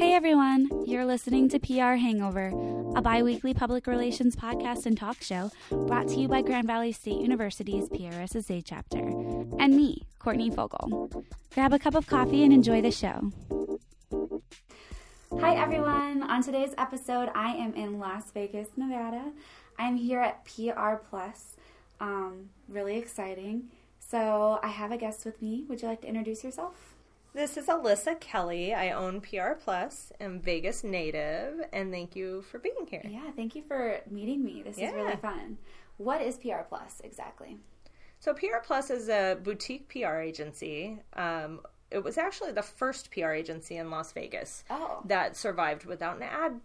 Hey everyone, you're listening to PR Hangover, a bi weekly public relations podcast and talk show brought to you by Grand Valley State University's PRSSA chapter, and me, Courtney Fogel. Grab a cup of coffee and enjoy the show. Hi everyone, on today's episode, I am in Las Vegas, Nevada. I'm here at PR Plus. Um, really exciting. So I have a guest with me. Would you like to introduce yourself? This is Alyssa Kelly. I own PR Plus. I'm Vegas native, and thank you for being here. Yeah, thank you for meeting me. This is really fun. What is PR Plus exactly? So, PR Plus is a boutique PR agency. Um, it was actually the first PR agency in Las Vegas Oh. that survived without an ad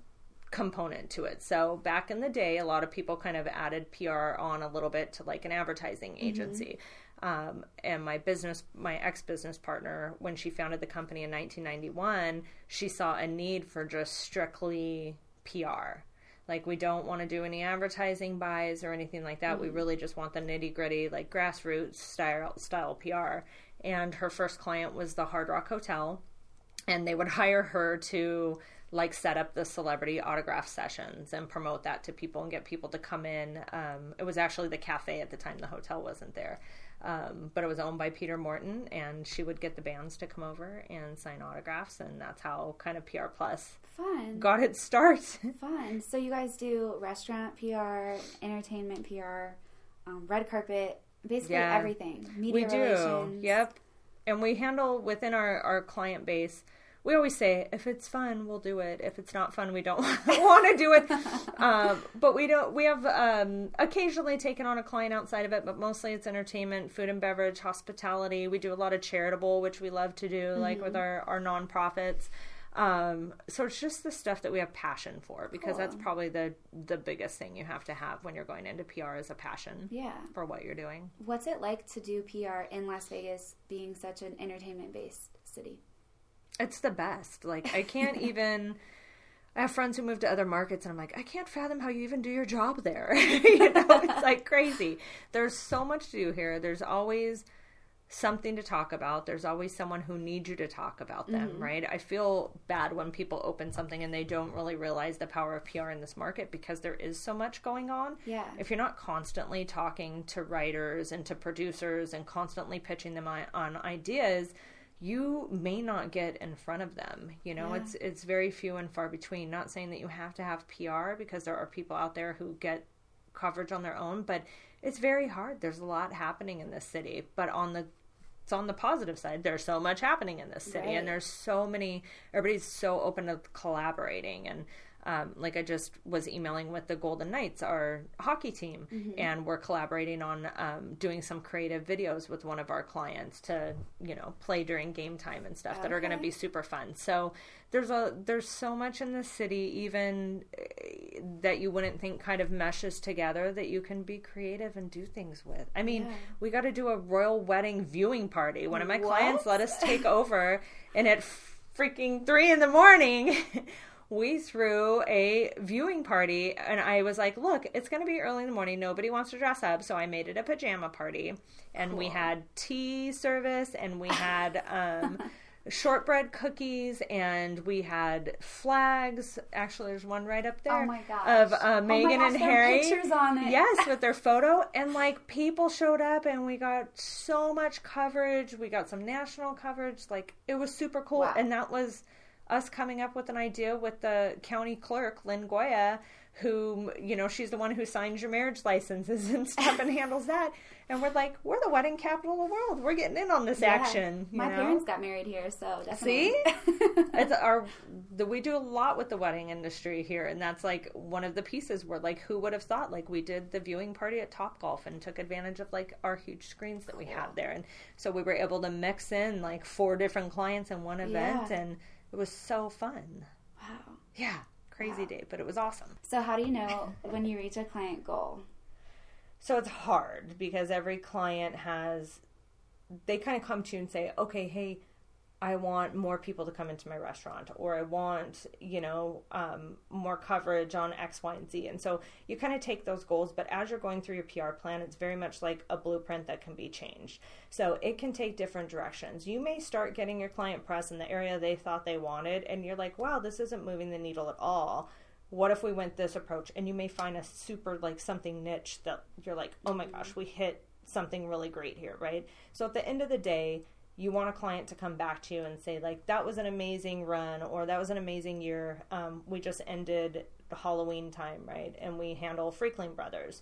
component to it. So, back in the day, a lot of people kind of added PR on a little bit to like an advertising agency. Um, and my business, my ex business partner, when she founded the company in 1991, she saw a need for just strictly PR. Like, we don't want to do any advertising buys or anything like that. We really just want the nitty gritty, like grassroots style, style PR. And her first client was the Hard Rock Hotel and they would hire her to like set up the celebrity autograph sessions and promote that to people and get people to come in. Um, it was actually the cafe at the time; the hotel wasn't there, um, but it was owned by Peter Morton, and she would get the bands to come over and sign autographs, and that's how kind of PR Plus Fun. got its start. Fun. So you guys do restaurant PR, entertainment PR, um, red carpet, basically Yeah. everything. Media we do, relations. yep, and we handle within our our client base. We always say if it's fun we'll do it if it's not fun we don't want to do it um, but we don't we have um, occasionally taken on a client outside of it but mostly it's entertainment food and beverage hospitality we do a lot of charitable which we love to do like with our our nonprofits um, so it's just the stuff that we have passion for because that's probably the the biggest thing you have to have when you're going into PR is a passion Yeah. for what you're doing. What's it like to do PR in Las Vegas being such an entertainment based city? It's the best. Like I can't even. I have friends who move to other markets, and I'm like, I can't fathom how you even do your job there. you know, it's like crazy. There's so much to do here. There's always something to talk about. There's always someone who needs you to talk about them, mm-hmm. right? I feel bad when people open something and they don't really realize the power of PR in this market because there is so much going on. Yeah. If you're not constantly talking to writers and to producers and constantly pitching them on, on ideas, you may not get in front of them. You know, Yeah. it's it's very few and far between. Not saying that you have to have PR because there are people out there who get coverage on their own, but it's very hard. There's a lot happening in this city, but on the it's on the positive side. There's so much happening in this city, Right. and there's so many. Everybody's so open to collaborating, and um, like I just was emailing with the Golden Knights, our hockey team, and we're collaborating on um, doing some creative videos with one of our clients to you know play during game time and stuff that are going to be super fun. So there's a there's so much in the city, even eh, that you wouldn't think kind of meshes together that you can be creative and do things with. I mean, Yeah. we got to do a royal wedding viewing party. One of my What? clients let us take over, and at freaking three in the morning. We threw a viewing party, and I was like, "Look, it's going to be early in the morning. Nobody wants to dress up, so I made it a pajama party." And we had tea service, and we had um, shortbread cookies, and we had flags. Actually, there's one right up there Oh my gosh. of uh, Oh my Meghan gosh, and Harry. pictures on it. Yes, with their photo, and like people showed up, and we got so much coverage. We got some national coverage. Like it was super cool, Wow. and that was us coming up with an idea with the county clerk, Lynn Goya, who, you know, she's the one who signs your marriage licenses and stuff and handles that. And we're like, we're the wedding capital of the world. We're getting in on this Yeah. action. You My know? parents got married here, so definitely. See? it's our the, we do a lot with the wedding industry here and that's like one of the pieces where like who would have thought like we did the viewing party at Top Golf and took advantage of like our huge screens that we have there and so we were able to mix in like four different clients in one event Yeah. and it was so fun. wow. Yeah, crazy Wow. day, but it was awesome. So how do you know when you reach a client goal? So it's hard because every client has they kind of come to you and say, "Okay, hey, I want more people to come into my restaurant, or I want, you know, um, more coverage on X, Y, and Z. And so you kind of take those goals, but as you're going through your PR plan, it's very much like a blueprint that can be changed. So it can take different directions. You may start getting your client press in the area they thought they wanted, and you're like, wow, this isn't moving the needle at all. What if we went this approach? And you may find a super, like, something niche that you're like, oh my gosh, we hit something really great here, right? So at the end of the day, you want a client to come back to you and say like that was an amazing run or that was an amazing year. Um, we just ended the halloween time right? And we handle freakling brothers.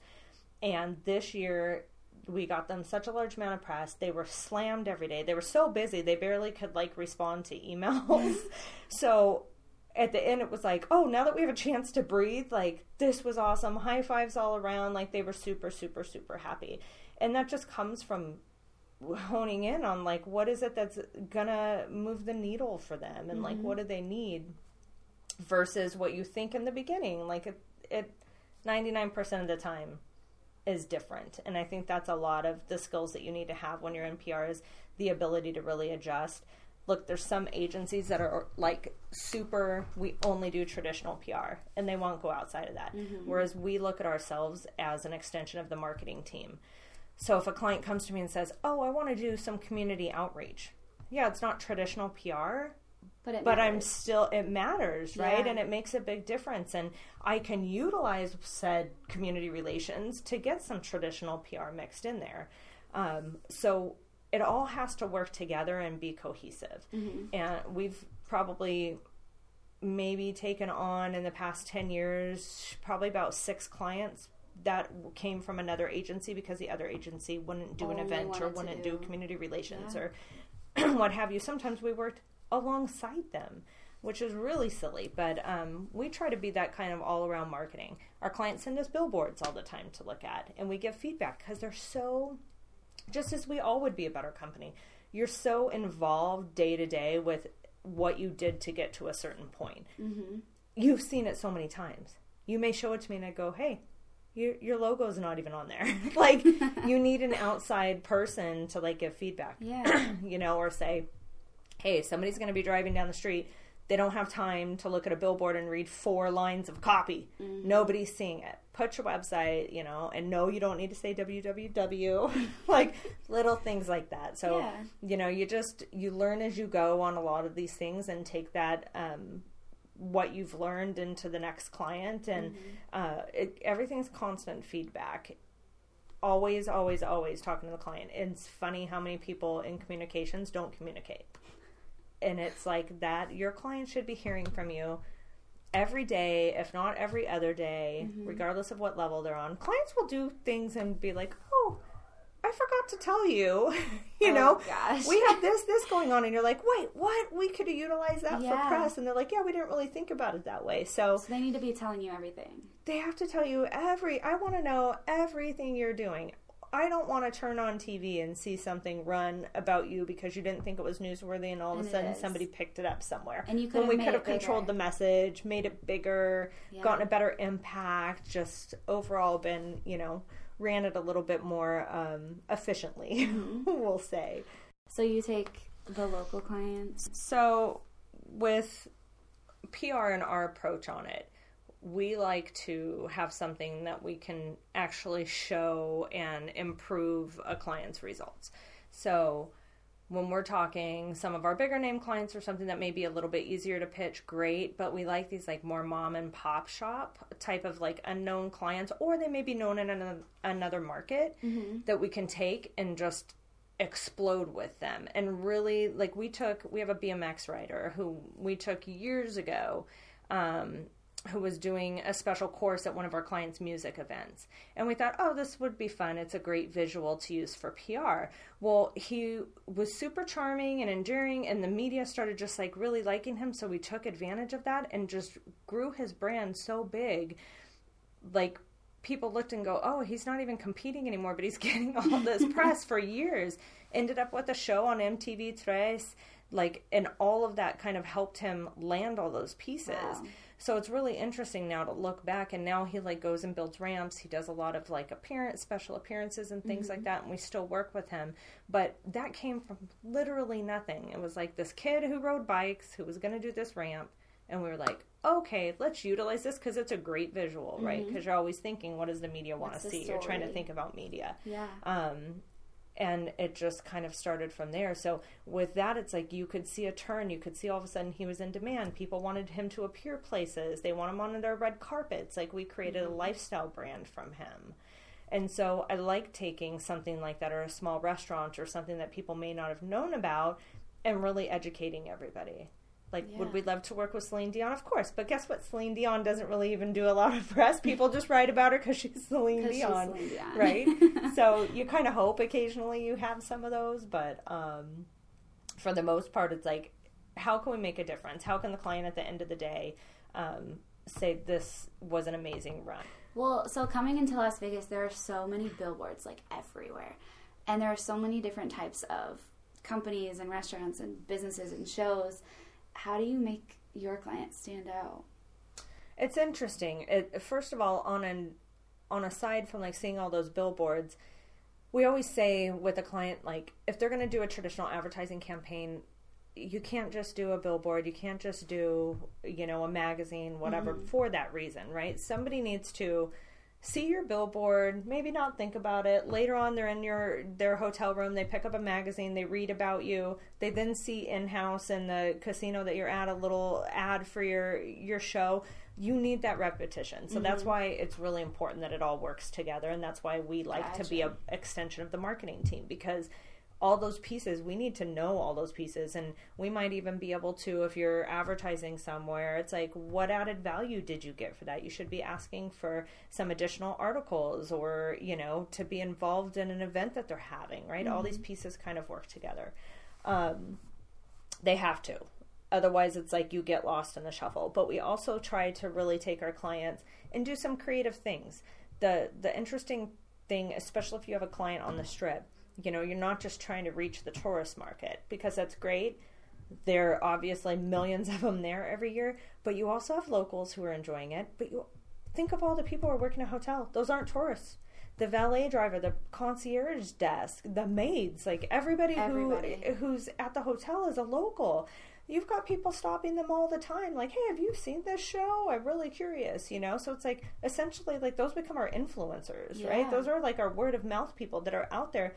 And this year we got them such a large amount of press. They were slammed every day. They were so busy they barely could like respond to emails. So at the end it was like oh now that we have a chance to breathe like this was awesome. High fives all around. Like they were super super super happy. And that just comes from honing in on like what is it that's gonna move the needle for them? And mm-hmm. like what do they need versus what you think in the beginning? Like it, it 99% of the time is different. And i think that's a lot of the skills that you need to have when you're in pr is the ability to really adjust look there's some agencies that are like super we only do traditional pr and they won't go outside of that mm-hmm. whereas we look at ourselves as an extension of the marketing team so if a client comes to me and says, "Oh, I want to do some community outreach," yeah, it's not traditional PR, but but I'm still it matters, right? Yeah. And it makes a big difference. And I can utilize said community relations to get some traditional PR mixed in there. Um, so it all has to work together and be cohesive. Mm-hmm. And we've probably maybe taken on in the past 10 years probably about six clients that came from another agency because the other agency wouldn't do an event or wouldn't do. do. community relations yeah. or what have you. Sometimes we worked alongside them, which is really silly. But um, we try to be that kind of all around marketing. Our clients send us billboards all the time to look at, and we give feedback because they're so, just as we all would be a better company, you're so involved day to day with what you did to get to a certain point. Mm-hmm. You've seen it so many times. You may show it to me and I go, hey, your your logo's not even on there. like you need an outside person to like give feedback. Yeah. you know, or say, hey, somebody's going to be driving down the street. They don't have time to look at a billboard and read four lines of copy. Mm-hmm. Nobody's seeing it. Put your website, you know, and no, you don't need to say www. like little things like that. So, yeah. you know, you just you learn as you go on a lot of these things and take that um, what you've learned into the next client and mm-hmm. uh, it, everything's constant feedback always always always talking to the client it's funny how many people in communications don't communicate and it's like that your client should be hearing from you every day if not every other day mm-hmm. regardless of what level they're on clients will do things and be like oh I forgot to tell you, you oh, know, gosh. we have this, this going on. And you're like, wait, what? We could have utilized that yeah. for press. And they're like, yeah, we didn't really think about it that way. So, so they need to be telling you everything. They have to tell you every, I want to know everything you're doing. I don't want to turn on TV and see something run about you because you didn't think it was newsworthy, and all of a sudden somebody picked it up somewhere. And you could when we could have controlled the message, made it bigger, yeah. gotten a better impact, just overall been you know ran it a little bit more um, efficiently, mm-hmm. we'll say. So you take the local clients? So with PR and our approach on it, we like to have something that we can actually show and improve a client's results. So when we're talking some of our bigger name clients or something that may be a little bit easier to pitch, great. But we like these like more mom and pop shop type of like unknown clients, or they may be known in another, market mm-hmm. that we can take and just explode with them. And really, like we took, we have a BMX rider who we took years ago. Um, who was doing a special course at one of our clients' music events. And we thought, oh, this would be fun. It's a great visual to use for PR. Well, he was super charming and endearing, and the media started just like really liking him. So we took advantage of that and just grew his brand so big. Like, people looked and go, oh, he's not even competing anymore, but he's getting all this press for years. Ended up with a show on MTV Tres like and all of that kind of helped him land all those pieces Wow. So it's really interesting now to look back and now he like goes and builds ramps. He does a lot of like appearance special appearances and things like that and we still work with him. But that came from literally nothing. It was like this kid who rode bikes who was going to do this ramp and we were like okay let's utilize this because it's a great visual right? Because you're always thinking what does the media want to see? You're trying to think about media. Yeah. um, and it just kind of started from there. So with that, it's like you could see a turn. You could see all of a sudden he was in demand. People wanted him to appear places. They want him on their red carpets. Like we created a mm-hmm. lifestyle brand from him. And so I like taking something like that or a small restaurant or something that people may not have known about and really educating everybody. Like, Yeah. would we love to work with Celine Dion? Of course. But guess what? Celine Dion doesn't really even do a lot of press. People just write about her because she's she's Dion Celine Dion. right? so you kind of hope occasionally you have some of those, but um, for the most part, it's like, how can we make a difference? How can the client at the end of the day um, say this was an amazing run? Well, so coming into Las Vegas, there are so many billboards like everywhere. And there are so many different types of companies and restaurants and businesses and shows. How do you make your clients stand out? It's interesting. It, first of all, on an on aside from like seeing all those billboards, we always say with a client like if they're going to do a traditional advertising campaign, you can't just do a billboard. You can't just do you know a magazine, whatever, mm-hmm. for that reason, right? Somebody needs to see your billboard maybe not think about it. Later on they're in your their hotel room they pick up a magazine they read about you. They then see in-house in the casino that you're at a little ad for your your show. You need that repetition. So that's mm-hmm. why it's really important that it all works together and that's why we like to be a Gotcha. extension of the marketing team because all those pieces we need to know all those pieces. And we might even be able to if you're advertising somewhere it's like what added value did you get for that? You should be asking for some additional articles or you know to be involved in an event that they're having right? All these pieces kind of work together. Um, they have to. Otherwise it's like you get lost in the shuffle. But we also try to really take our clients and do some creative things. The the interesting thing especially if you have a client on the strip you know you're not just trying to reach the tourist market because that's great. There are obviously millions of them there every year but you also have locals who are enjoying it. But you think of all the people who are working at a hotel. Those aren't tourists. The valet driver the concierge desk the maids like everybody, Everybody. who who's at the hotel is a local. You've got people stopping them all the time like hey have you seen this show? I'm really curious you know? So it's like essentially like those become our influencers Yeah. right those are like our word of mouth people that are out there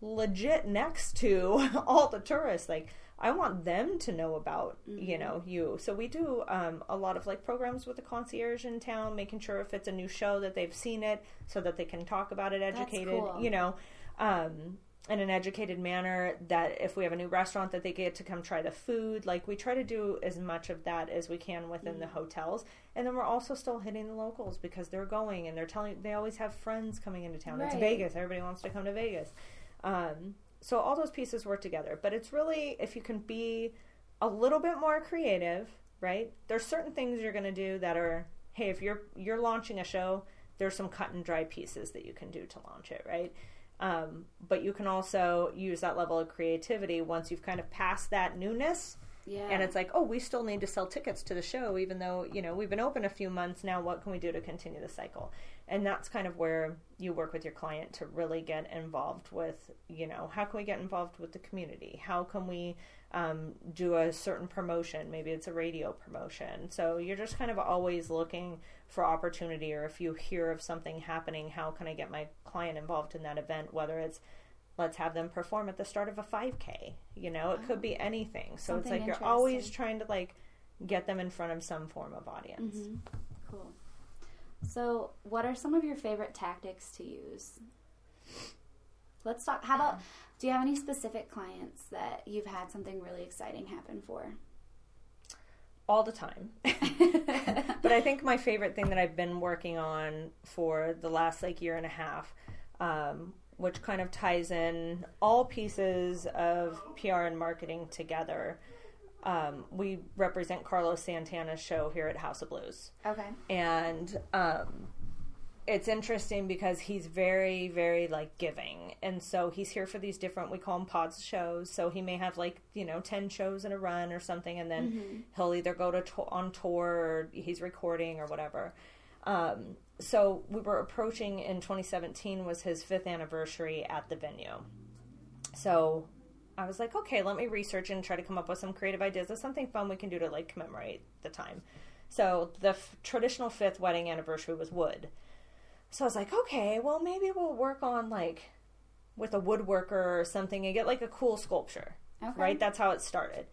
legit next to all the tourists. Like i want them to know about you know you. So we do um, a lot of like programs with the concierge in town making sure if it's a new show that they've seen it so that they can talk about it educated cool. you know um, in an educated manner that if we have a new restaurant that they get to come try the food. Like we try to do as much of that as we can within the hotels. And then we're also still hitting the locals because they're going and they're telling they always have friends coming into town. It's vegas. Everybody wants to come to vegas um, so all those pieces work together. But it's really if you can be a little bit more creative right? There's certain things you're going to do that are hey if you're you're launching a show there's some cut and dry pieces that you can do to launch it right? Um, but you can also use that level of creativity once you've kind of passed that newness. Yeah. and it's like oh we still need to sell tickets to the show even though you know we've been open a few months. Now what can we do to continue the cycle and that's kind of where you work with your client to really get involved with you know how can we get involved with the community? How can we um, do a certain promotion? Maybe it's a radio promotion. So you're just kind of always looking for opportunity or if you hear of something happening how can i get my client involved in that event? Whether it's let's have them perform at the start of a 5k you know it could be anything. So it's like you're always trying to like get them in front of some form of audience. Mm-hmm. So, what are some of your favorite tactics to use? Let's talk. How about? Do you have any specific clients that you've had something really exciting happen for? all the time but i think my favorite thing that i've been working on for the last like year and a half um, which kind of ties in all pieces of pr and marketing together um, we represent carlos santana's show here at house of blues Okay. and um, it's interesting because he's very, very like giving. And so he's here for these different, we call them pods shows. So he may have like, you know, 10 shows in a run or something. And then mm-hmm. he'll either go to, to on tour or he's recording or whatever. Um, so we were approaching in 2017 was his fifth anniversary at the venue. So I was like, okay, let me research and try to come up with some creative ideas of something fun we can do to like commemorate the time. So the f- traditional fifth wedding anniversary was wood. So I was like, okay, well, maybe we'll work on like with a woodworker or something and get like a cool sculpture. Okay. Right? That's how it started.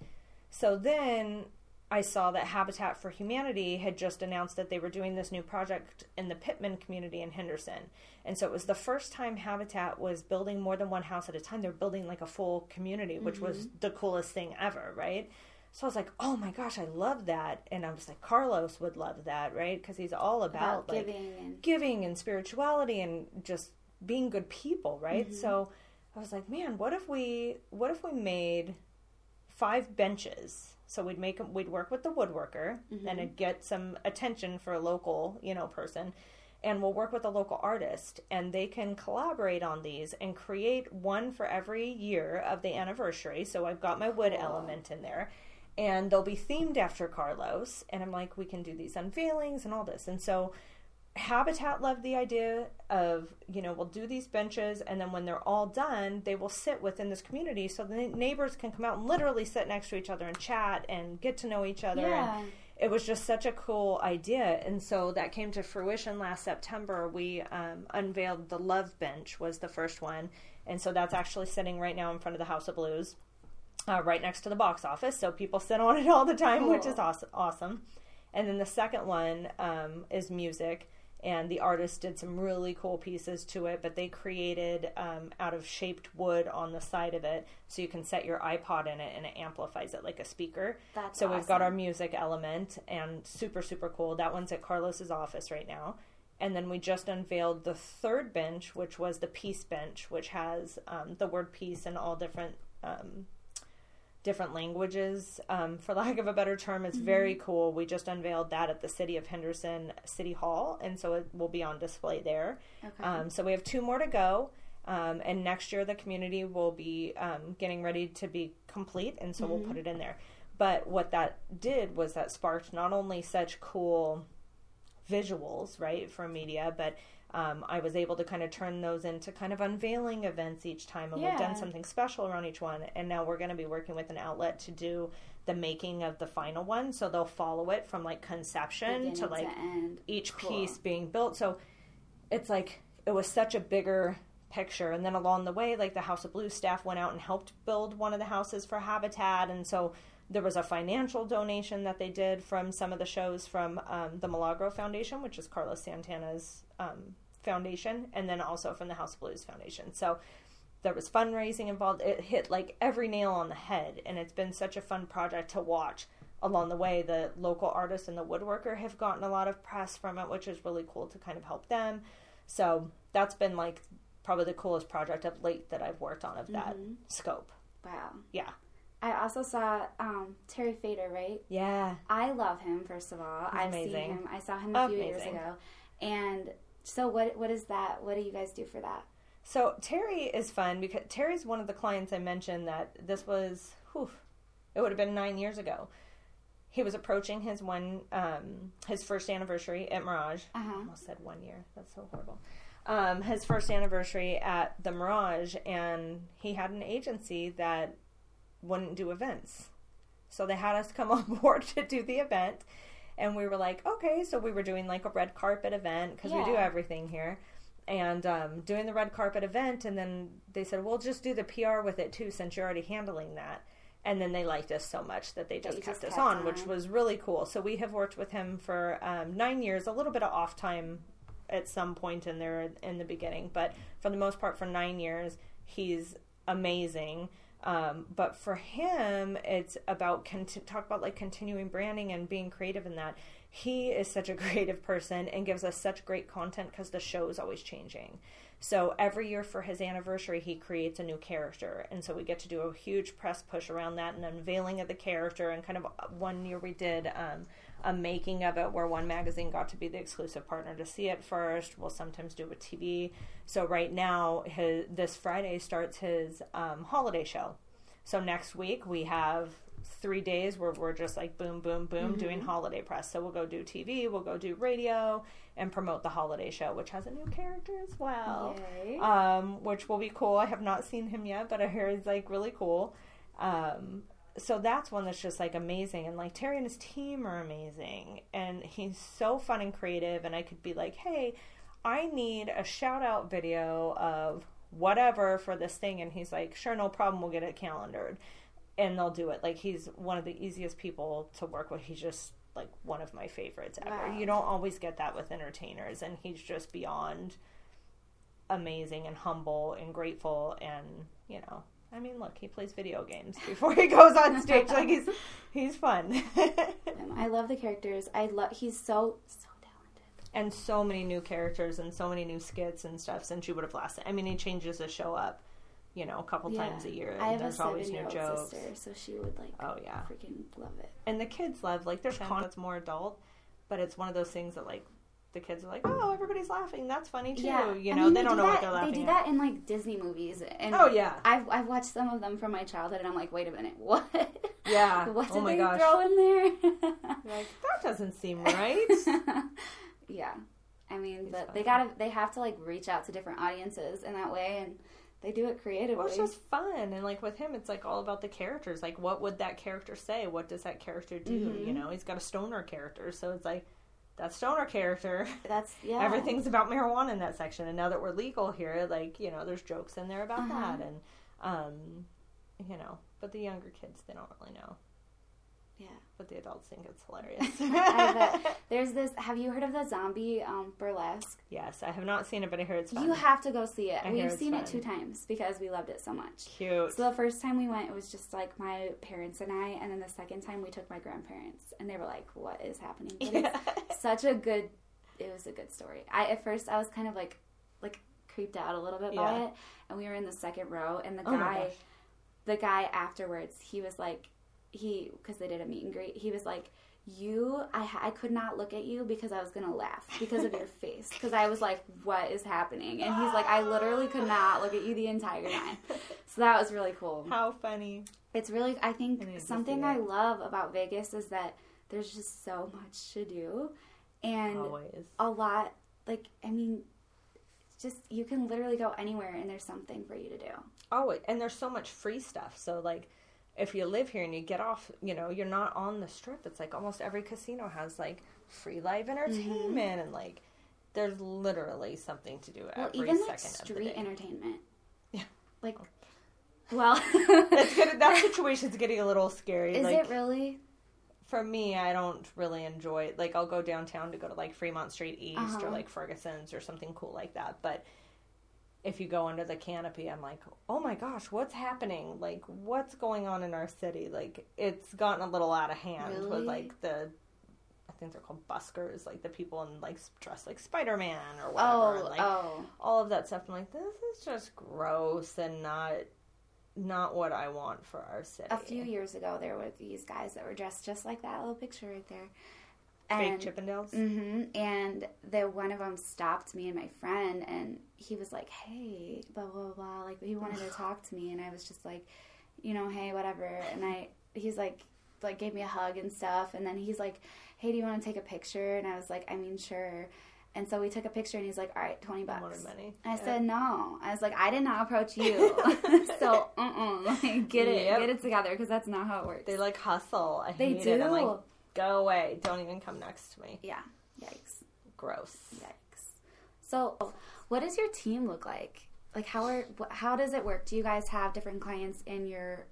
So then I saw that Habitat for Humanity had just announced that they were doing this new project in the Pittman community in Henderson. And so it was the first time Habitat was building more than one house at a time. They're building like a full community, which mm-hmm. was the coolest thing ever, right? So I was like, oh my gosh, I love that. And I was like, Carlos would love that, right? Because he's all about, about like giving and... giving and spirituality and just being good people, right? Mm-hmm. So I was like, man, what if we what if we made five benches? So we'd make we'd work with the woodworker mm-hmm. and it'd get some attention for a local, you know, person. And we'll work with a local artist and they can collaborate on these and create one for every year of the anniversary. So I've got my wood cool. element in there and they'll be themed after Carlos. And I'm like, we can do these unveilings and all this. And so Habitat loved the idea of, you know, we'll do these benches, and then when they're all done, they will sit within this community so the neighbors can come out and literally sit next to each other and chat and get to know each other. Yeah. And it was just such a cool idea. And so that came to fruition last September. We um, unveiled the Love Bench, was the first one. And so that's actually sitting right now in front of the House of Blues uh, right next to the box office. So people sit on it all the time, cool. which is awesome. awesome. And then the second one um, is music. And the artist did some really cool pieces to it, but they created um, out of shaped wood on the side of it, so you can set your iPod in it and it amplifies it like a speaker. That's so awesome. we've got our music element and super super cool. That one's at Carlos's office right now and then we just unveiled the third bench, which was the peace bench, which has um, the word peace in all different um, different languages, um, for lack of a better term. It's mm-hmm. very cool. We just unveiled that at the City of Henderson City Hall, and so it will be on display there. Okay. Um, so we have two more to go. Um, and next year, the community will be um, getting ready to be complete, and so mm-hmm. we'll put it in there. But what that did was that sparked not only such cool visuals, right, for media, but um, I was able to kind of turn those into kind of unveiling events each time, and yeah. we've done something special around each one. And now we're going to be working with an outlet to do the making of the final one, so they'll follow it from like conception Beginning to like to each cool. piece being built. So it's like it was such a bigger picture. And then along the way, like the House of Blues staff went out and helped build one of the houses for Habitat, and so there was a financial donation that they did from some of the shows from um, the Milagro Foundation, which is Carlos Santana's um, Foundation and then also from the House Blues Foundation. So there was fundraising involved. It hit like every nail on the head, and it's been such a fun project to watch along the way. The local artist and the woodworker have gotten a lot of press from it, which is really cool to kind of help them. So that's been like probably the coolest project of late that I've worked on of that mm-hmm. scope. Wow. Yeah. I also saw um, Terry Fator, right? Yeah. I love him, first of all. He's I've amazing. seen him. I saw him a amazing. few years ago. And so what what is that? What do you guys do for that? So Terry is fun because Terry's one of the clients I mentioned that this was whew, it would have been nine years ago. He was approaching his one um, his first anniversary at Mirage. Uh-huh. I almost said one year. That's so horrible. Um, his first anniversary at the Mirage, and he had an agency that wouldn't do events. So they had us come on board to do the event and we were like, okay, so we were doing like a red carpet event because yeah. we do everything here, and um, doing the red carpet event, and then they said, we'll just do the PR with it too since you're already handling that. And then they liked us so much that they just kept just us on, on, which was really cool. So we have worked with him for um, nine years, a little bit of off time at some point in there in the beginning, but for the most part, for nine years, he's amazing. Um, but for him, it's about conti- talk about like continuing branding and being creative in that. He is such a creative person and gives us such great content because the show is always changing. So every year for his anniversary, he creates a new character. And so we get to do a huge press push around that and unveiling of the character. And kind of uh, one year we did um, a making of it where one magazine got to be the exclusive partner to see it first. We'll sometimes do it with TV. So right now, his, this Friday starts his um, holiday show. So next week we have three days where we're just like boom, boom, boom mm-hmm. doing holiday press. So we'll go do TV, we'll go do radio, and promote the holiday show, which has a new character as well, um, which will be cool. I have not seen him yet, but I hear he's like really cool. Um, so that's one that's just like amazing, and like Terry and his team are amazing, and he's so fun and creative. And I could be like, hey, I need a shout out video of whatever for this thing, and he's like, sure, no problem, we'll get it calendared and they'll do it. Like he's one of the easiest people to work with. He's just like one of my favorites ever. Wow. You don't always get that with entertainers, and he's just beyond amazing and humble and grateful. And you know, I mean, look, he plays video games before he goes on stage. like he's he's fun. I love the characters. I love. He's so so talented. And so many new characters and so many new skits and stuff since you would have last. I mean, he changes the show up you know, a couple yeah. times a year. I have there's a always new jokes. sister, so she would like. Oh yeah, freaking love it. And the kids love like there's content that's more adult, but it's one of those things that like the kids are like, oh, everybody's laughing. That's funny too. Yeah. You know, I mean, they, they, don't do know that, what they're laughing. They do that in like Disney movies. And oh yeah, I've I've watched some of them from my childhood, and I'm like, wait a minute, what? Yeah. what did oh they gosh. throw in there? like that doesn't seem right. yeah. I mean, but they gotta they have to like reach out to different audiences in that way and they do it creatively. Well, it's just fun, and like with him, it's like all about the characters. Like, what would that character say? What does that character do? Mm-hmm. You know, he's got a stoner character, so it's like that stoner character. That's yeah. Everything's about marijuana in that section, and now that we're legal here, like you know, there's jokes in there about uh-huh. that, and um, you know, but the younger kids they don't really know. Yeah. But the adults think it's hilarious. There's this. Have you heard of the zombie um, burlesque? Yes, I have not seen it, but I heard it's fun. You have to go see it. I We've seen fun. it two times because we loved it so much. Cute. So the first time we went, it was just like my parents and I, and then the second time we took my grandparents, and they were like, "What is happening?" But yeah. it's such a good. It was a good story. I at first I was kind of like, like creeped out a little bit yeah. by it, and we were in the second row, and the oh guy, the guy afterwards, he was like he because they did a meet and greet he was like you I, I could not look at you because i was gonna laugh because of your face because i was like what is happening and he's like i literally could not look at you the entire time so that was really cool how funny it's really i think something i love about vegas is that there's just so much to do and Always. a lot like i mean just you can literally go anywhere and there's something for you to do oh and there's so much free stuff so like if you live here and you get off, you know, you're not on the strip. It's like almost every casino has like free live entertainment mm-hmm. and like there's literally something to do well, every even second like street entertainment. Yeah. Like well, that's good. That situation's getting a little scary. Is like, it really? For me, I don't really enjoy it. Like I'll go downtown to go to like Fremont Street East uh-huh. or like Ferguson's or something cool like that, but if you go under the canopy, I'm like, oh my gosh, what's happening? Like, what's going on in our city? Like, it's gotten a little out of hand really? with like the, I think they're called buskers, like the people in like dressed like Spider Man or whatever, oh, like oh. all of that stuff. I'm like, this is just gross and not not what I want for our city. A few years ago, there were these guys that were dressed just like that little picture right there. And, Fake Chippendales. Mm-hmm, and the one of them stopped me and my friend, and he was like, "Hey, blah blah blah." Like he wanted to talk to me, and I was just like, you know, hey, whatever. And I, he's like, like gave me a hug and stuff, and then he's like, "Hey, do you want to take a picture?" And I was like, "I mean, sure." And so we took a picture, and he's like, "All right, twenty bucks." money. I yeah. said, "No." I was like, "I did not approach you, so uh, uh like, get it, yep. get it together, because that's not how it works." They like hustle. I they do. It. I'm like, Go away. Don't even come next to me. Yeah. Yikes. Gross. Yikes. So, what does your team look like? Like how are how does it work? Do you guys have different clients in your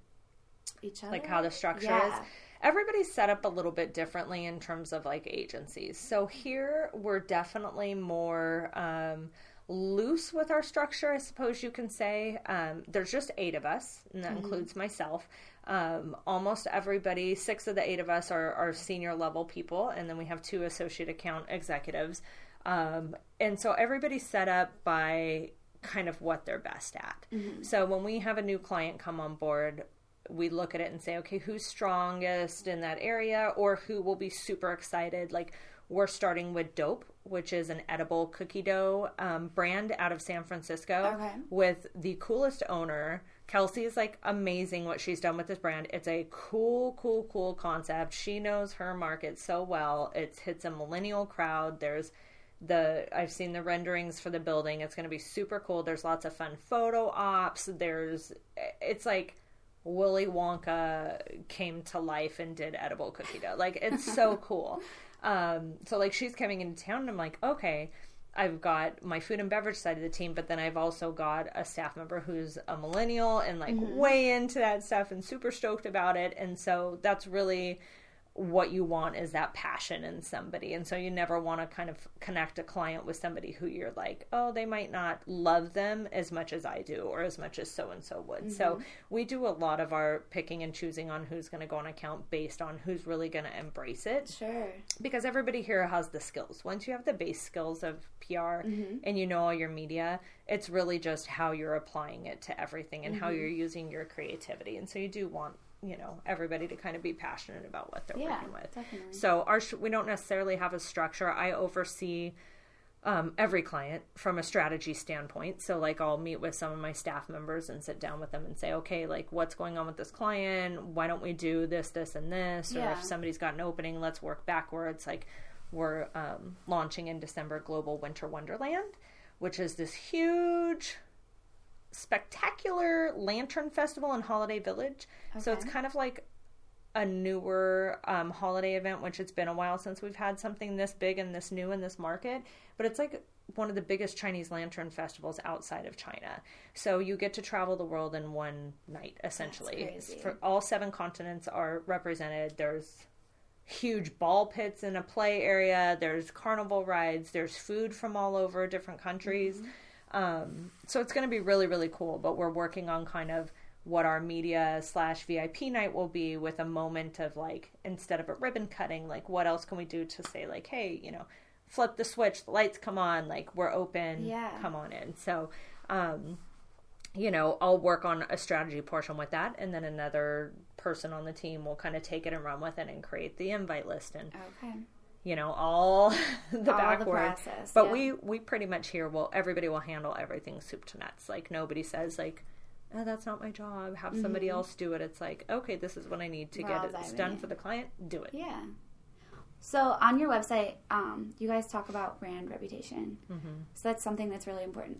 each other? Like how the structure yeah. is? Everybody's set up a little bit differently in terms of like agencies. So here we're definitely more um, loose with our structure, I suppose you can say. Um, there's just eight of us, and that mm-hmm. includes myself. Um, almost everybody, six of the eight of us are, are senior level people, and then we have two associate account executives. Um, and so everybody's set up by kind of what they're best at. So when we have a new client come on board, we look at it and say, okay, who's strongest in that area or who will be super excited? Like, we're starting with Dope, which is an edible cookie dough um, brand out of San Francisco Okay. with the coolest owner. Kelsey is like amazing what she's done with this brand. It's a cool, cool, cool concept. She knows her market so well. It hits a millennial crowd. There's the I've seen the renderings for the building. It's going to be super cool. There's lots of fun photo ops. There's it's like Willy Wonka came to life and did edible cookie dough. Like it's so cool. Um, so like she's coming into town and I'm like, okay, I've got my food and beverage side of the team, but then I've also got a staff member who's a millennial and like way into that stuff and super stoked about it. And so that's really what you want is that passion in somebody. And so you never want to kind of connect a client with somebody who you're like, oh, they might not love them as much as I do or as much as so and so would. So mm-hmm. we do a lot of our picking and choosing on who's going to go on account based on who's really going to embrace it Sure. because everybody here has the skills. Once you have the base skills of PR mm-hmm. and you know all your media, it's really just how you're applying it to everything and how mm-hmm. you're using your creativity. And so you do want, you know, everybody to kind of be passionate about what they're Yeah, working with. definitely. So our sh- we don't necessarily have a structure. I oversee um, every client from a strategy standpoint. So, like, I'll meet with some of my staff members and sit down with them and say, okay, like, what's going on with this client? Why don't we do this, this, and this? Or Yeah. if somebody's got an opening, let's work backwards. Like, we're um, launching in December Global Winter Wonderland, which is this huge, spectacular lantern festival in Holiday Village. So it's kind of like a newer um, holiday event, which it's been a while since we've had something this big and this new in this market. But it's like one of the biggest Chinese lantern festivals outside of China. So you get to travel the world in one night, essentially. For all seven continents are represented. There's huge ball pits in a play area. There's carnival rides. There's food from all over different countries. Um, so it's going to be really, really cool. But we're working on kind of what our media slash VIP night will be with a moment of like, instead of a ribbon cutting, like, what else can we do to say, like, hey, you know, flip the switch, the lights come on, like, we're open, Yeah. come on in. So, um, you know, I'll work on a strategy portion with that, and then another person on the team will kind of take it and run with it and create the invite list and Okay. You know all the All the process, but yeah. we we pretty much here will everybody will handle everything soup to nuts. Like nobody says like. Oh, that's not my job. Have somebody else do it. It's like, okay, this is what I need to Mm-hmm. We're get it done in. for the client. Do it. Yeah. So on your website, um, you guys talk about brand reputation. Mm-hmm. So that's something that's really important.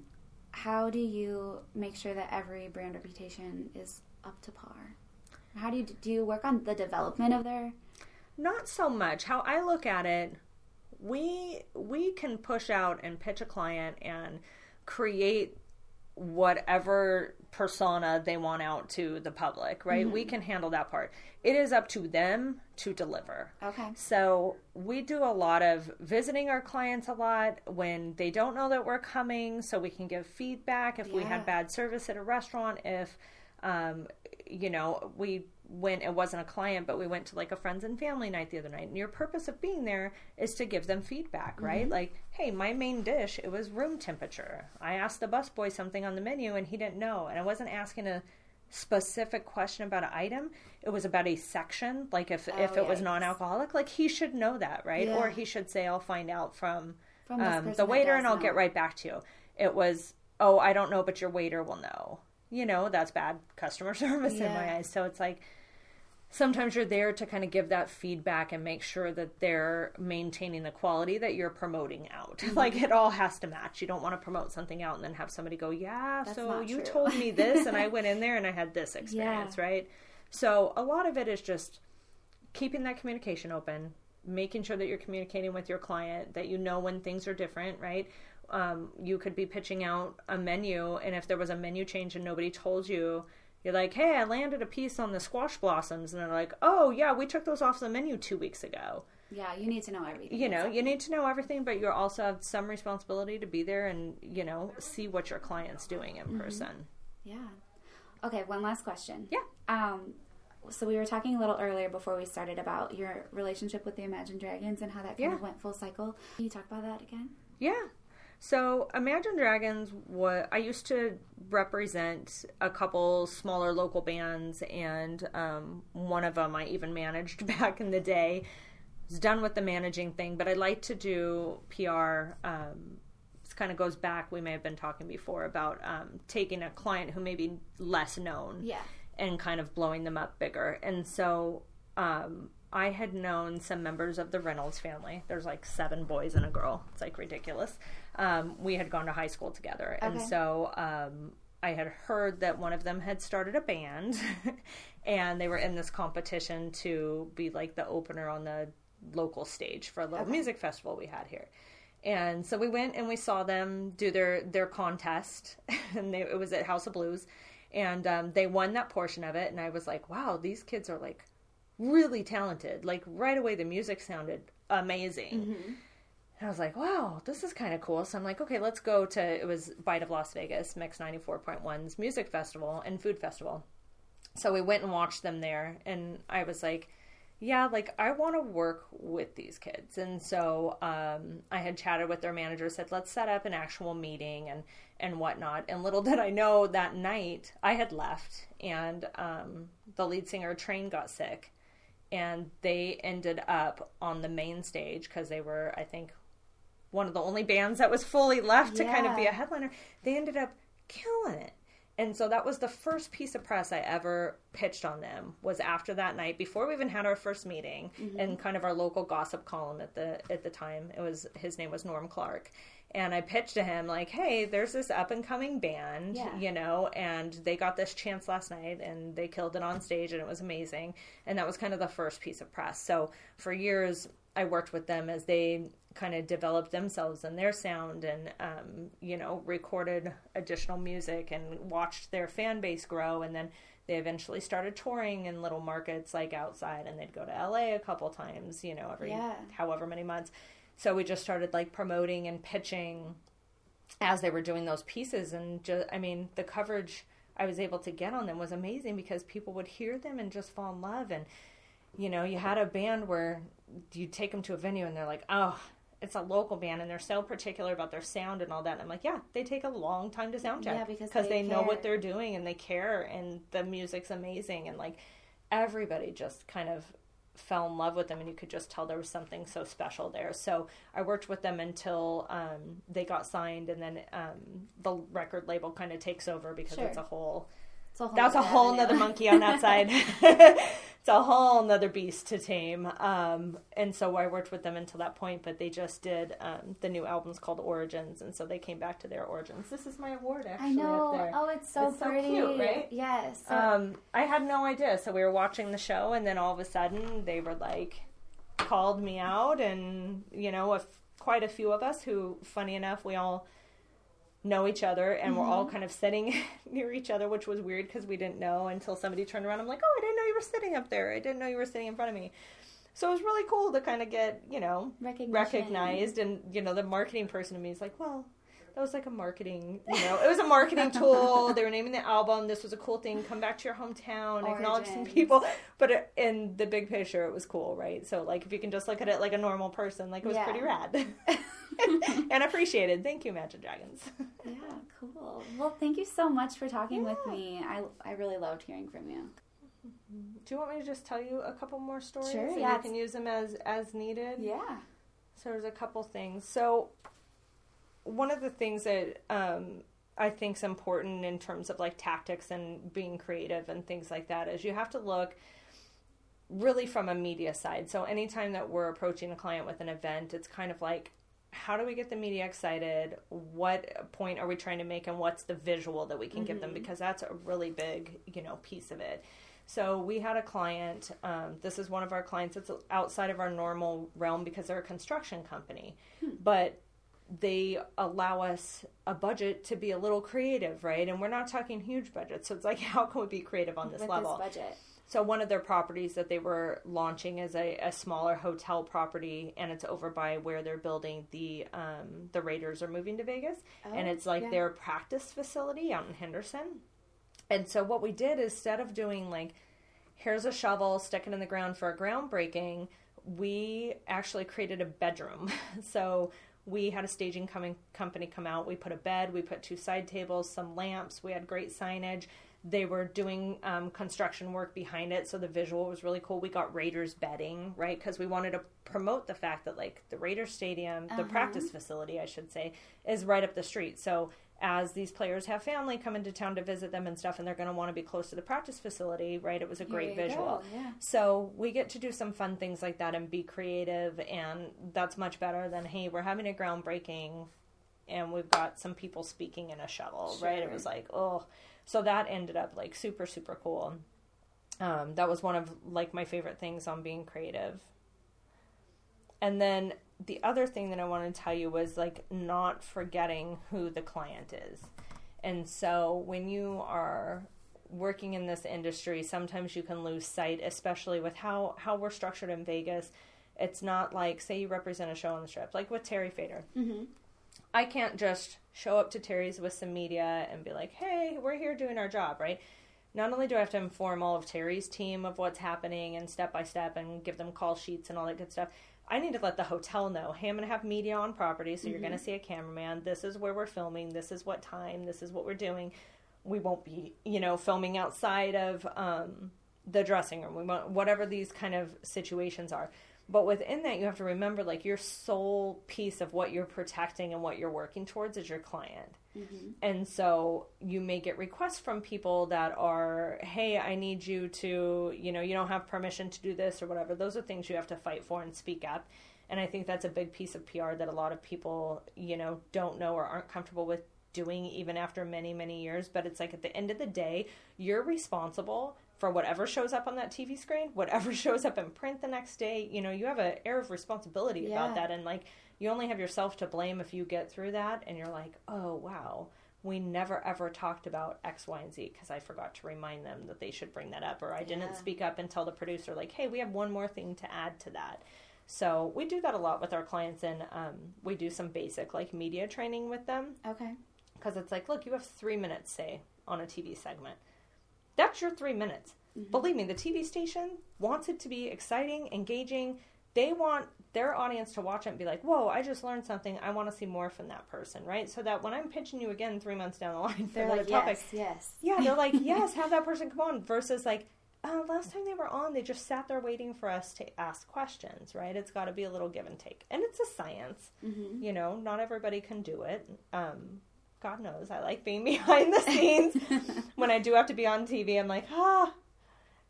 How do you make sure that every brand reputation is up to par? How do you do you work on the development of their? Not so much. How I look at it, we we can push out and pitch a client and create whatever persona they want out to the public, right? We can handle that part. It is up to them to deliver. Okay. So we do a lot of visiting our clients a lot when they don't know that we're coming, so we can give feedback if we had bad service at a restaurant, if um, you know we went it wasn't a client but we went to like a friends and family night the other night and your purpose of being there is to give them feedback right? Like hey my main dish it was room temperature. I asked the busboy something on the menu and he didn't know and i wasn't asking a specific question about an item. It was about a section like if if it was non-alcoholic like he should know that right? Yeah. or he should say i'll find out from, From um, the waiter and i'll know. get right back to you. It was oh i don't know but your waiter will know you know that's bad customer service in my eyes so it's like sometimes you're there to kind of give that feedback and make sure that they're maintaining the quality that you're promoting out. Mm-hmm. Like it all has to match. You don't want to promote something out and then have somebody go, "Yeah, That's so you true." told me this and I went in there and I had this experience, right?" So, a lot of it is just keeping that communication open, making sure that you're communicating with your client, that you know when things are different, right? Um, you could be pitching out a menu, and if there was a menu change and nobody told you, you're like, hey, I landed a piece on the squash blossoms. And they're like, oh, yeah, we took those off the menu two weeks ago. Yeah, you need to know everything. You know, Exactly. you need to know everything, but you also have some responsibility to be there and, you know, see what your client's doing in person. Yeah. Okay, one last question. Yeah. Um, so we were talking a little earlier before we started about your relationship with the Imagine Dragons and how that kind Yeah. of went full cycle. Can you talk about that again? Yeah. So Imagine Dragons, what I used to represent a couple smaller local bands, and um, one of them I even managed back in the day. I was done with the managing thing, but I like to do PR. Um, this kind of goes back. We may have been talking before about um, taking a client who may be less known, Yeah. and kind of blowing them up bigger. And so um, I had known some members of the Reynolds family. There's like seven boys and a girl. It's like ridiculous. Um, we had gone to high school together. And so um, I had heard that one of them had started a band and they were in this competition to be like the opener on the local stage for a little music festival we had here. And so we went and we saw them do their their contest, and they, it was at House of Blues, and um, they won that portion of it. And I was like, wow, these kids are like really talented. Like right away, the music sounded amazing. And I was like, wow, this is kind of cool. So I'm like, okay, let's go to it was Bite of Las Vegas, Mix 94.1's music festival and food festival. So we went and watched them there, and I was like, yeah, like I want to work with these kids. And so um, I had chatted with their manager, said, let's set up an actual meeting and, and whatnot. And little did I know that night I had left, and um, the lead singer, Train, got sick. And they ended up on the main stage because they were, I think, one of the only bands that was fully left to kind of be a headliner. They ended up killing it. And so that was the first piece of press I ever pitched on them was after that night before we even had our first meeting mm-hmm. and kind of our local gossip column at the at the time. It was his name was Norm Clarke. And I pitched to him like, "Hey, there's this up and coming band, Yeah. you know, and they got this chance last night and they killed it on stage and it was amazing." And that was kind of the first piece of press. So for years I worked with them as they kind of developed themselves and their sound and um, you know recorded additional music and watched their fan base grow. And then they eventually started touring in little markets like outside and they'd go to LA a couple times you know every Yeah. however many months. So we just started like promoting and pitching as they were doing those pieces. And just I mean the coverage I was able to get on them was amazing because people would hear them and just fall in love. And you know you had a band where you take them to a venue and they're like oh it's a local band and they're so particular about their sound and all that. And I'm like yeah they take a long time to sound check Yeah, because they, they know what they're doing and they care and the music's amazing. And like everybody just kind of fell in love with them and you could just tell there was something so special there. So i worked with them until um, they got signed and then um, the record label kind of takes over because Sure. it's a whole It's a whole that's a whole nother monkey on that side it's a whole nother beast to tame um, and so i worked with them until that point but they just did um, the new album's called origins and so they came back to their origins this is my award actually I know. Oh, it's so It's so pretty. cute, right? Yes. So, um, I had no idea. So we were watching the show, and then all of a sudden they were like, called me out, and you know, a f- quite a few of us who, funny enough, we all know each other, and we're all mm-hmm. kind of sitting near each other, which was weird because we didn't know until somebody turned around. I'm like, oh, I didn't know you were sitting up there. I didn't know you were sitting in front of me. So it was really cool to kind of get, you know, recognized, and you know, the marketing person to me is like, well. That was like a marketing, you know, it was a marketing tool. They were naming the album. This was a cool thing. Come back to your hometown, acknowledge some people. But it, in the big picture, it was cool, right? So, like, if you can just look at it like a normal person, like, it was Yeah. pretty rad and appreciated. Thank you, Imagine Dragons. yeah, cool. Well, thank you so much for talking with me. I I really loved hearing from you. Do you want me to just tell you a couple more stories? Sure, yeah, You can use them as as needed. Yeah. So there's a couple things. So one of the things that um, I think is important in terms of like tactics and being creative and things like that is you have to look really from a media side. So anytime that we're approaching a client with an event, it's kind of like how do we get the media excited? What point are we trying to make and what's the visual that we can give them because that's a really big, you know, piece of it. So we had a client. Um, this is one of our clients. that's outside of our normal realm because they're a construction company, but they allow us a budget to be a little creative, right? And we're not talking huge budgets. So it's like, how can we be creative on this With level? this budget. So one of their properties that they were launching is a, a smaller hotel property, and it's over by where they're building the um, the Raiders are moving to Vegas, and Oh, it's like yeah. their practice facility out in Henderson. And so what we did instead of doing like, here's a shovel, stick it in the ground for a groundbreaking, we actually created a bedroom. so we had a staging coming company come out. We put a bed, we put two side tables, some lamps. We had great signage. They were doing um, construction work behind it, so the visual was really cool. We got Raiders bedding, right? Because we wanted to promote the fact that like the Raiders stadium, the Uh-huh. practice facility, I should say, is right up the street. So as these players have family come into town to visit them and stuff, and they're going to want to be close to the practice facility, right? It was a great visual. yeah. So we get to do some fun things like that and be creative, and that's much better than hey, we're having a groundbreaking, and we've got some people speaking in a shuttle, right? It was like oh, so that ended up like super super cool. Um, that was one of like my favorite things on being creative. And then the other thing that I want to tell you was like not forgetting who the client is. And so when you are working in this industry, sometimes you can lose sight, especially with how, how we're structured in Vegas. It's not like, say, you represent a show on the strip, like with Terry Fator. Mm-hmm. I can't just show up to Terry's with some media and be like, hey, we're here doing our job, right? Not only do I have to inform all of Terry's team of what's happening and step by step and give them call sheets and all that good stuff, I need to let the hotel know, hey, I'm going to have media on property, so you're going to see a cameraman. This is where we're filming. This is what time. This is what we're doing. We won't be, you know, filming outside of um, the dressing room. We won't, whatever these kind of situations are. But within that, you have to remember like your sole piece of what you're protecting and what you're working towards is your client. Mm-hmm. And so you may get requests from people that are, hey, I need you to, you know, you don't have permission to do this or whatever. Those are things you have to fight for and speak up. And I think that's a big piece of PR that a lot of people, you know, don't know or aren't comfortable with doing even after many, many years. But it's like at the end of the day, you're responsible for whatever shows up on that TV screen, whatever shows up in print the next day. You know, you have an air of responsibility Yeah. about that. And like, you only have yourself to blame if you get through that and you're like, oh, wow, we never ever talked about X, Y, and Z because I forgot to remind them that they should bring that up or I didn't Yeah. speak up and tell the producer, like, hey, we have one more thing to add to that. So we do that a lot with our clients and um, we do some basic like media training with them Okay. because it's like, look, you have three minutes, say, on a TV segment. That's your three minutes. Believe me, the TV station wants it to be exciting, engaging. They want their audience to watch it and be like, whoa, I just learned something. I want to see more from that person, right? So that when I'm pitching you again three months down the line for They're another like, topic, yes, yes. yeah, they're like, yes, have that person come on. Versus like, uh, last time they were on, they just sat there waiting for us to ask questions, right? It's got to be a little give and take, and it's a science. Mm-hmm. You know, not everybody can do it. Um, God knows, I like being behind the scenes. when I do have to be on TV, I'm like, ah.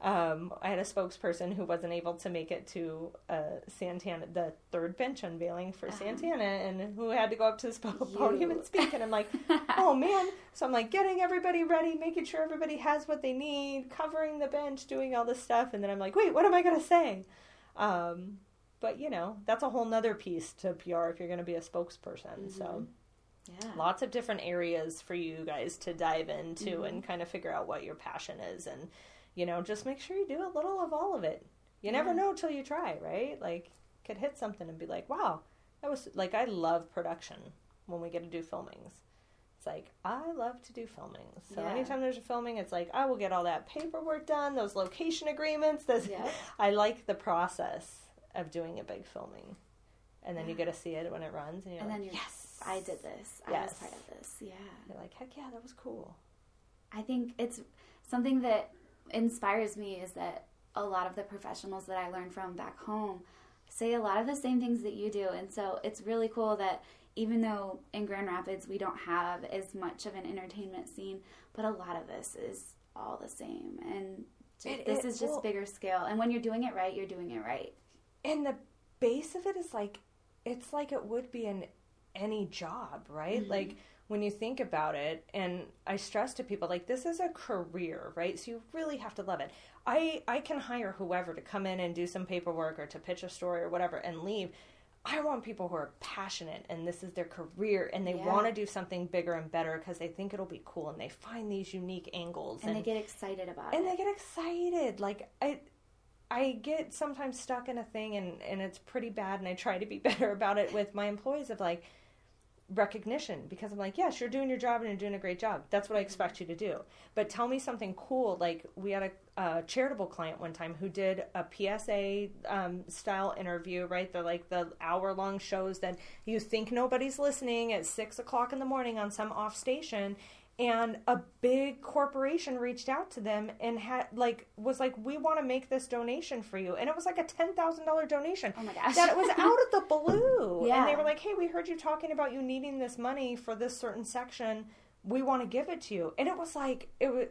Um, I had a spokesperson who wasn't able to make it to uh, Santana, the third bench unveiling for Santana, and who had to go up to the sp- podium and speak. And I'm like, oh man. So I'm like getting everybody ready, making sure everybody has what they need, covering the bench, doing all this stuff. And then I'm like, wait, what am I going to say? Um, but you know, that's a whole nother piece to PR if you're going to be a spokesperson. So Yeah. lots of different areas for you guys to dive into and kind of figure out what your passion is. And, you know, just make sure you do a little of all of it. You never know till you try, right? Like, could hit something and be like, wow, that was like, I love production when we get to do filmings. It's like, I love to do filmings. So Yeah. anytime there's a filming, it's like, I will get all that paperwork done, those location agreements. Those, Yeah. I like the process of doing a big filming. And then you get to see it when it runs, and you're And like, then you're, yes, I did this. I was part of this. Yeah. You're like, heck yeah, that was cool. I think it's something that inspires me is that a lot of the professionals that I learned from back home say a lot of the same things that you do. And so it's really cool that even though in Grand Rapids we don't have as much of an entertainment scene, but a lot of this is all the same. And ju- It- this it- is just well- bigger scale. And when you're doing it right, you're doing it right. And the base of it is like, it's like it would be in any job, right? Mm-hmm. Like when you think about it, and I stress to people, like this is a career, right? So you really have to love it. I I can hire whoever to come in and do some paperwork or to pitch a story or whatever and leave. I want people who are passionate and this is their career and they Yeah. want to do something bigger and better because they think it'll be cool and they find these unique angles And, they get excited about and it. And they get excited like i i get sometimes stuck in a thing and and it's pretty bad and i try to be better about it with my employees of like recognition because I'm like, yes, you're doing your job and you're doing a great job. That's what I expect you to do. But tell me something cool. Like we had a, a charitable client one time who did a PSA um, style interview. Right, they're like the hour long shows that you think nobody's listening at six o'clock in the morning on some off station, and a big corporation reached out to them and had like was like we want to make this donation for you and it was like a $10,000 donation Oh my gosh. that was out of the blue Yeah. and they were like hey we heard you talking about you needing this money for this certain section we want to give it to you and it was like it was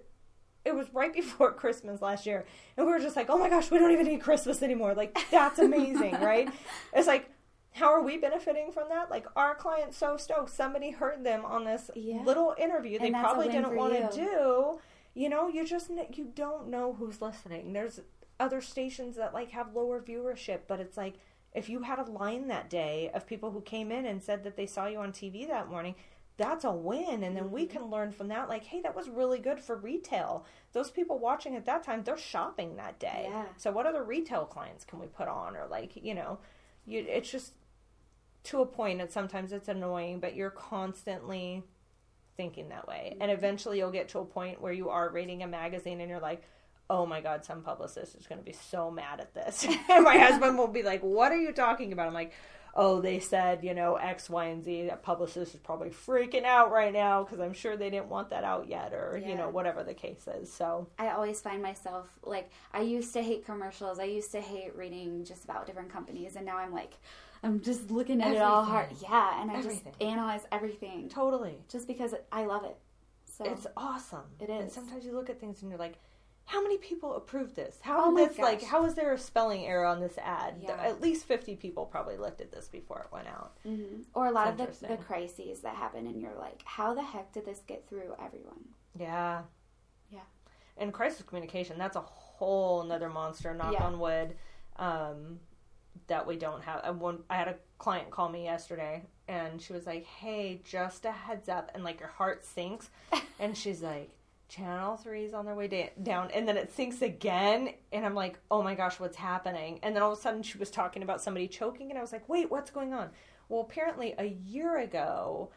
it was right before Christmas last year, and we were just like, "Oh my gosh, we don't even need Christmas anymore!" Like that's amazing, right? It's like, how are we benefiting from that? Like our client's so stoked. Somebody heard them on this Yeah. little interview they And that's a probably didn't want to do. You know, you just you don't know who's listening. There's other stations that like have lower viewership, but it's like if you had a line that day of people who came in and said that they saw you on TV that morning, that's a win. And then Mm-hmm. we can learn from that, like, hey, that was really good for retail. Those people watching at that time, they're shopping that day. Yeah. So what other retail clients can we put on? Or like, you know, you it's just to a point and sometimes it's annoying, but you're constantly thinking that way. And mm-hmm. eventually you'll get to a point where you are reading a magazine and you're like, oh my God, some publicist is going to be so mad at this. and my husband will be like, what are you talking about? I'm like, oh, they said, you know, X, Y, and Z. That publicist is probably freaking out right now because I'm sure they didn't want that out yet or, you know, whatever the case is. So, I always find myself like I used to hate commercials. I used to hate reading just about different companies, and now I'm like, I'm just looking at it all hard. Yeah, and I Everything. just analyze everything totally. just because I love it. So It's awesome. It is. And sometimes you look at things and you're like, how many people approved this? How Oh this like? How is there a spelling error on this ad? Yeah. At least fifty people probably looked at this before it went out. hmm or a lot of the, the crises that happen, and you're like, how the heck did this get through everyone? Yeah. Yeah. And crisis communication, that's a whole another monster, knock Yeah. on wood, um, that we don't have. I, one, I had a client call me yesterday and she was like, hey, just a heads up. And like your heart sinks. and she's like, Channel 3 is on their way da- down. And then it sinks again. And I'm like, oh my gosh, what's happening? And then all of a sudden she was talking about somebody choking. And I was like, wait, what's going on? Well, apparently a year ago,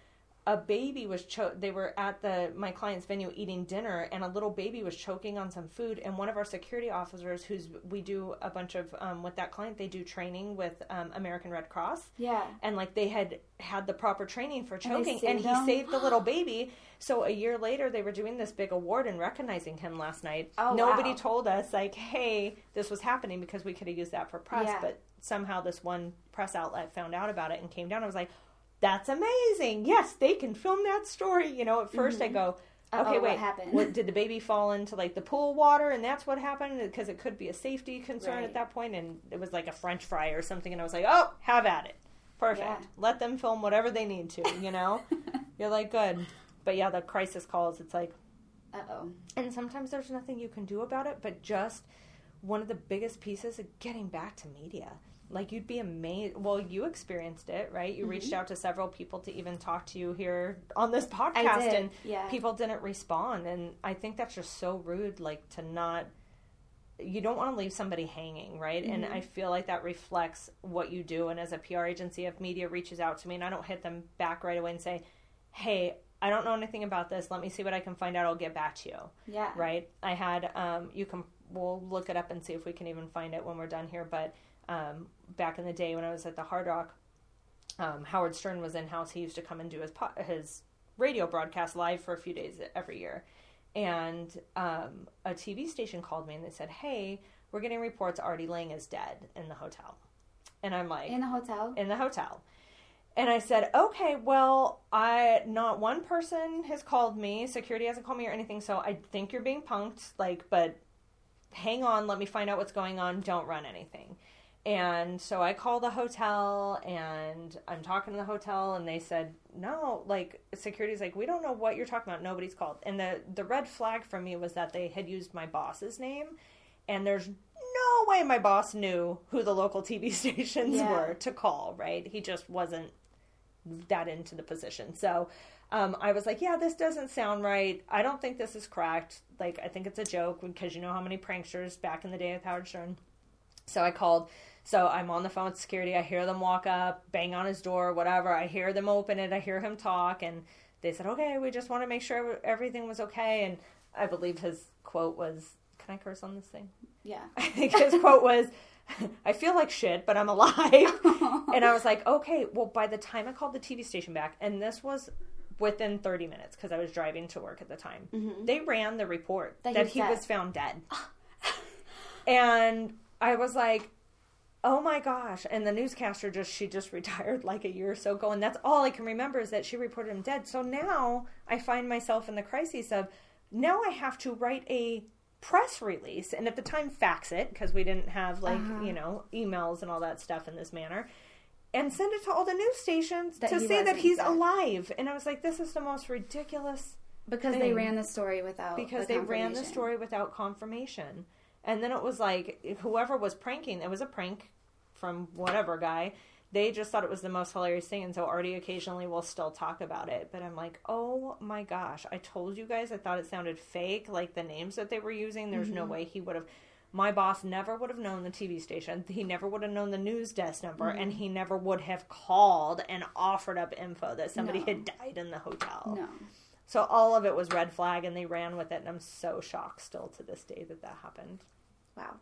a baby was cho- they were at the my client's venue eating dinner and a little baby was choking on some food and one of our security officers who's we do a bunch of um, with that client they do training with um, american red cross Yeah. and like they had had the proper training for choking and, saved he him? saved the little baby so a year later they were doing this big award and recognizing him last night Oh, nobody wow. told us like hey this was happening because we could have used that for press Yeah. but somehow this one press outlet found out about it and came down i was like that's amazing yes they can film that story you know at 1st i go Mm-hmm. Uh-oh, okay what wait happened? what, did the baby fall into like the pool water and that's what happened because it could be a safety concern Right. at that point and it was like a french fry or something and i was like oh have at it perfect Yeah. let them film whatever they need to you know you're like good but yeah the crisis calls it's like Uh oh. and sometimes there's nothing you can do about it but just one of the biggest pieces of getting back to media like you'd be amazed well you experienced it right you reached out to several people to even talk to you here on this podcast and yeah. people didn't respond and i think that's just so rude like to not you don't want to leave somebody hanging, right? And I feel like that reflects what you do. And as a PR agency, if media reaches out to me and I don't hit them back right away and say, hey, I don't know anything about this. Let me see what I can find out. I'll get back to you. Yeah. Right? I had, um, you can, we'll look it up and see if we can even find it when we're done here. But um, back in the day when I was at the Hard Rock, um, Howard Stern was in house. He used to come and do his po- his radio broadcast live for a few days every year. And um, a TV station called me and they said, "Hey, we're getting reports Artie Lange is dead in the hotel." And I'm like, In the hotel. in the hotel. And I said, okay, well, I not one person has called me. Security hasn't called me or anything, so I think you're being punked. Like, but hang on, let me find out what's going on. Don't run anything. And so I call the hotel and I'm talking to the hotel and they said, No, like security's like, we don't know what you're talking about. Nobody's called. And the the red flag for me was that they had used my boss's name and there's no way my boss knew who the local TV stations Yeah. were to call, right? He just wasn't that into the position. So um, I was like, yeah, this doesn't sound right. I don't think this is correct. Like, I think it's a joke because you know how many pranksters back in the day with Howard Stern. So I called So I'm on the phone with security. I hear them walk up, bang on his door, whatever. I hear them open it. I hear him talk, and they said, "Okay, we just want to make sure everything was okay." And I believe his quote was, "Can I curse on this thing?" Yeah. I think his quote was, "I feel like shit, but I'm alive." and I was like, "Okay." Well, by the time I called the TV station back, and this was within 30 minutes because I was driving to work at the time, mm-hmm. they ran the report That that, he he was found dead. and I was like, oh my gosh and the newscaster just she just retired like a year or so ago and that's all i can remember is that she reported him dead so now i find myself in the crisis of now i have to write a press release and at the time fax it because we didn't have like Uh-huh. you know emails and all that stuff in this manner and send it to all the news stations That to say that he's dead. alive and i was like this is the most ridiculous Because they ran the story without because the they ran the story without confirmation. And then it was like whoever was pranking, it was a prank from whatever guy. They just thought it was the most hilarious thing, and so Artie occasionally will still talk about it. But I'm like, oh my gosh! I told you guys I thought it sounded fake, like the names that they were using. There's no mm-hmm. way he would have. My boss never would have known the TV station. He never would have known the news desk number, and mm-hmm. he never would have called and offered up info that somebody No. had died in the hotel. No. So all of it was red flag, and they ran with it, and I'm so shocked still to this day that that happened. Wow.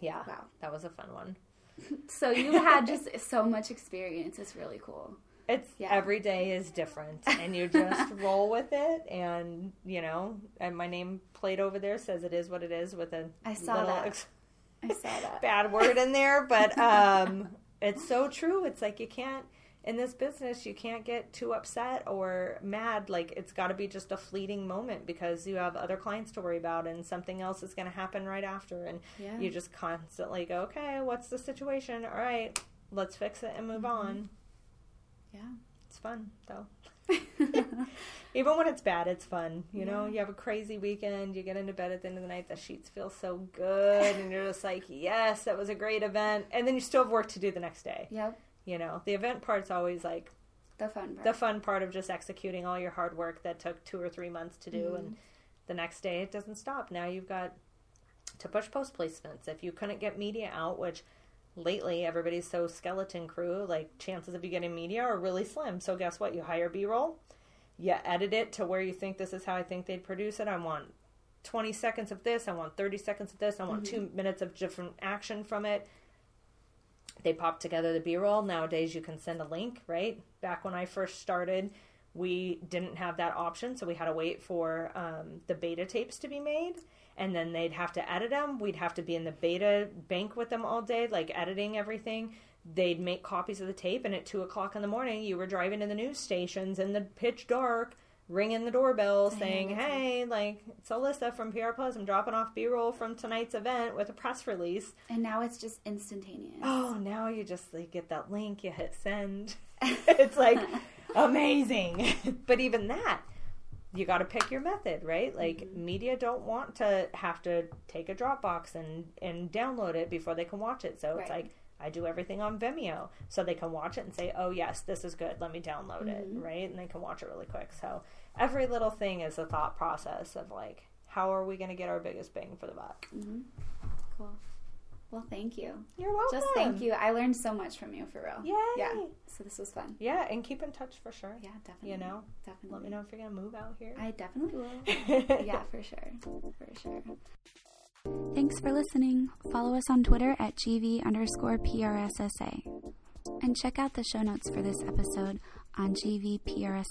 Yeah, Wow. that was a fun one. So you had just so much experience. It's really cool. It's Yeah. every day is different, and you just roll with it, and you know. And my name plate over there says it is what it is with a I saw little that. ex- I saw that. bad word in there, but um, it's so true. It's like you can't in this business you can't get too upset or mad. Like it's got to be just a fleeting moment because you have other clients to worry about, and something else is going to happen right after, and Yeah. you just constantly go, okay, what's the situation? All right, let's fix it and move Mm-hmm. on. Yeah. It's fun though. Even when it's bad, it's fun. You know, you have a crazy weekend, you get into bed at the end of the night, the sheets feel so good, and you're just like, yes, that was a great event. And then you still have work to do the next day. Yep. You know, the event part's always like The fun part. the fun part of just executing all your hard work that took two or three months to do. Mm-hmm. And the next day, it doesn't stop. Now you've got to push post placements. If you couldn't get media out, which lately everybody's so skeleton crew, like chances of you getting media are really slim. So guess what? You hire B roll, you edit it to where you think this is how I think they'd produce it. I want 20 seconds of this, I want 30 seconds of this, I want mm-hmm. two minutes of different action from it. They pop together the B roll. Nowadays, you can send a link, right? Back when I first started, we didn't have that option, so we had to wait for um, the beta tapes to be made, and then they'd have to edit them. We'd have to be in the beta bank with them all day, like editing everything. They'd make copies of the tape, and at two o'clock in the morning, you were driving to the news stations in the pitch dark, ringing the doorbell, saying, "Hey, like it's Alyssa from PR Plus. I'm dropping off B-roll from tonight's event with a press release." and now it's just instantaneous. Oh, now you just like get that link, you hit send. it's like amazing. but even that, you got to pick your method, right? Like Mm-hmm. media don't want to have to take a Dropbox and and download it before they can watch it. So it's Right. like I do everything on Vimeo so they can watch it and say, "Oh, yes, this is good. Let me download it." Mm-hmm. Right? And they can watch it really quick. So every little thing is a thought process of like how are we going to get our biggest bang for the buck? Cool. Well, thank you. You're welcome. Just thank you. I learned so much from you for real. Yay. Yeah. So this was fun. Yeah, and keep in touch for sure. Yeah, definitely. You know, definitely. let me know if you're gonna move out here. I definitely will. yeah, for sure. For sure. Thanks for listening. Follow us on Twitter at GV underscore PRSSA. And check out the show notes for this episode on gvprssa.com.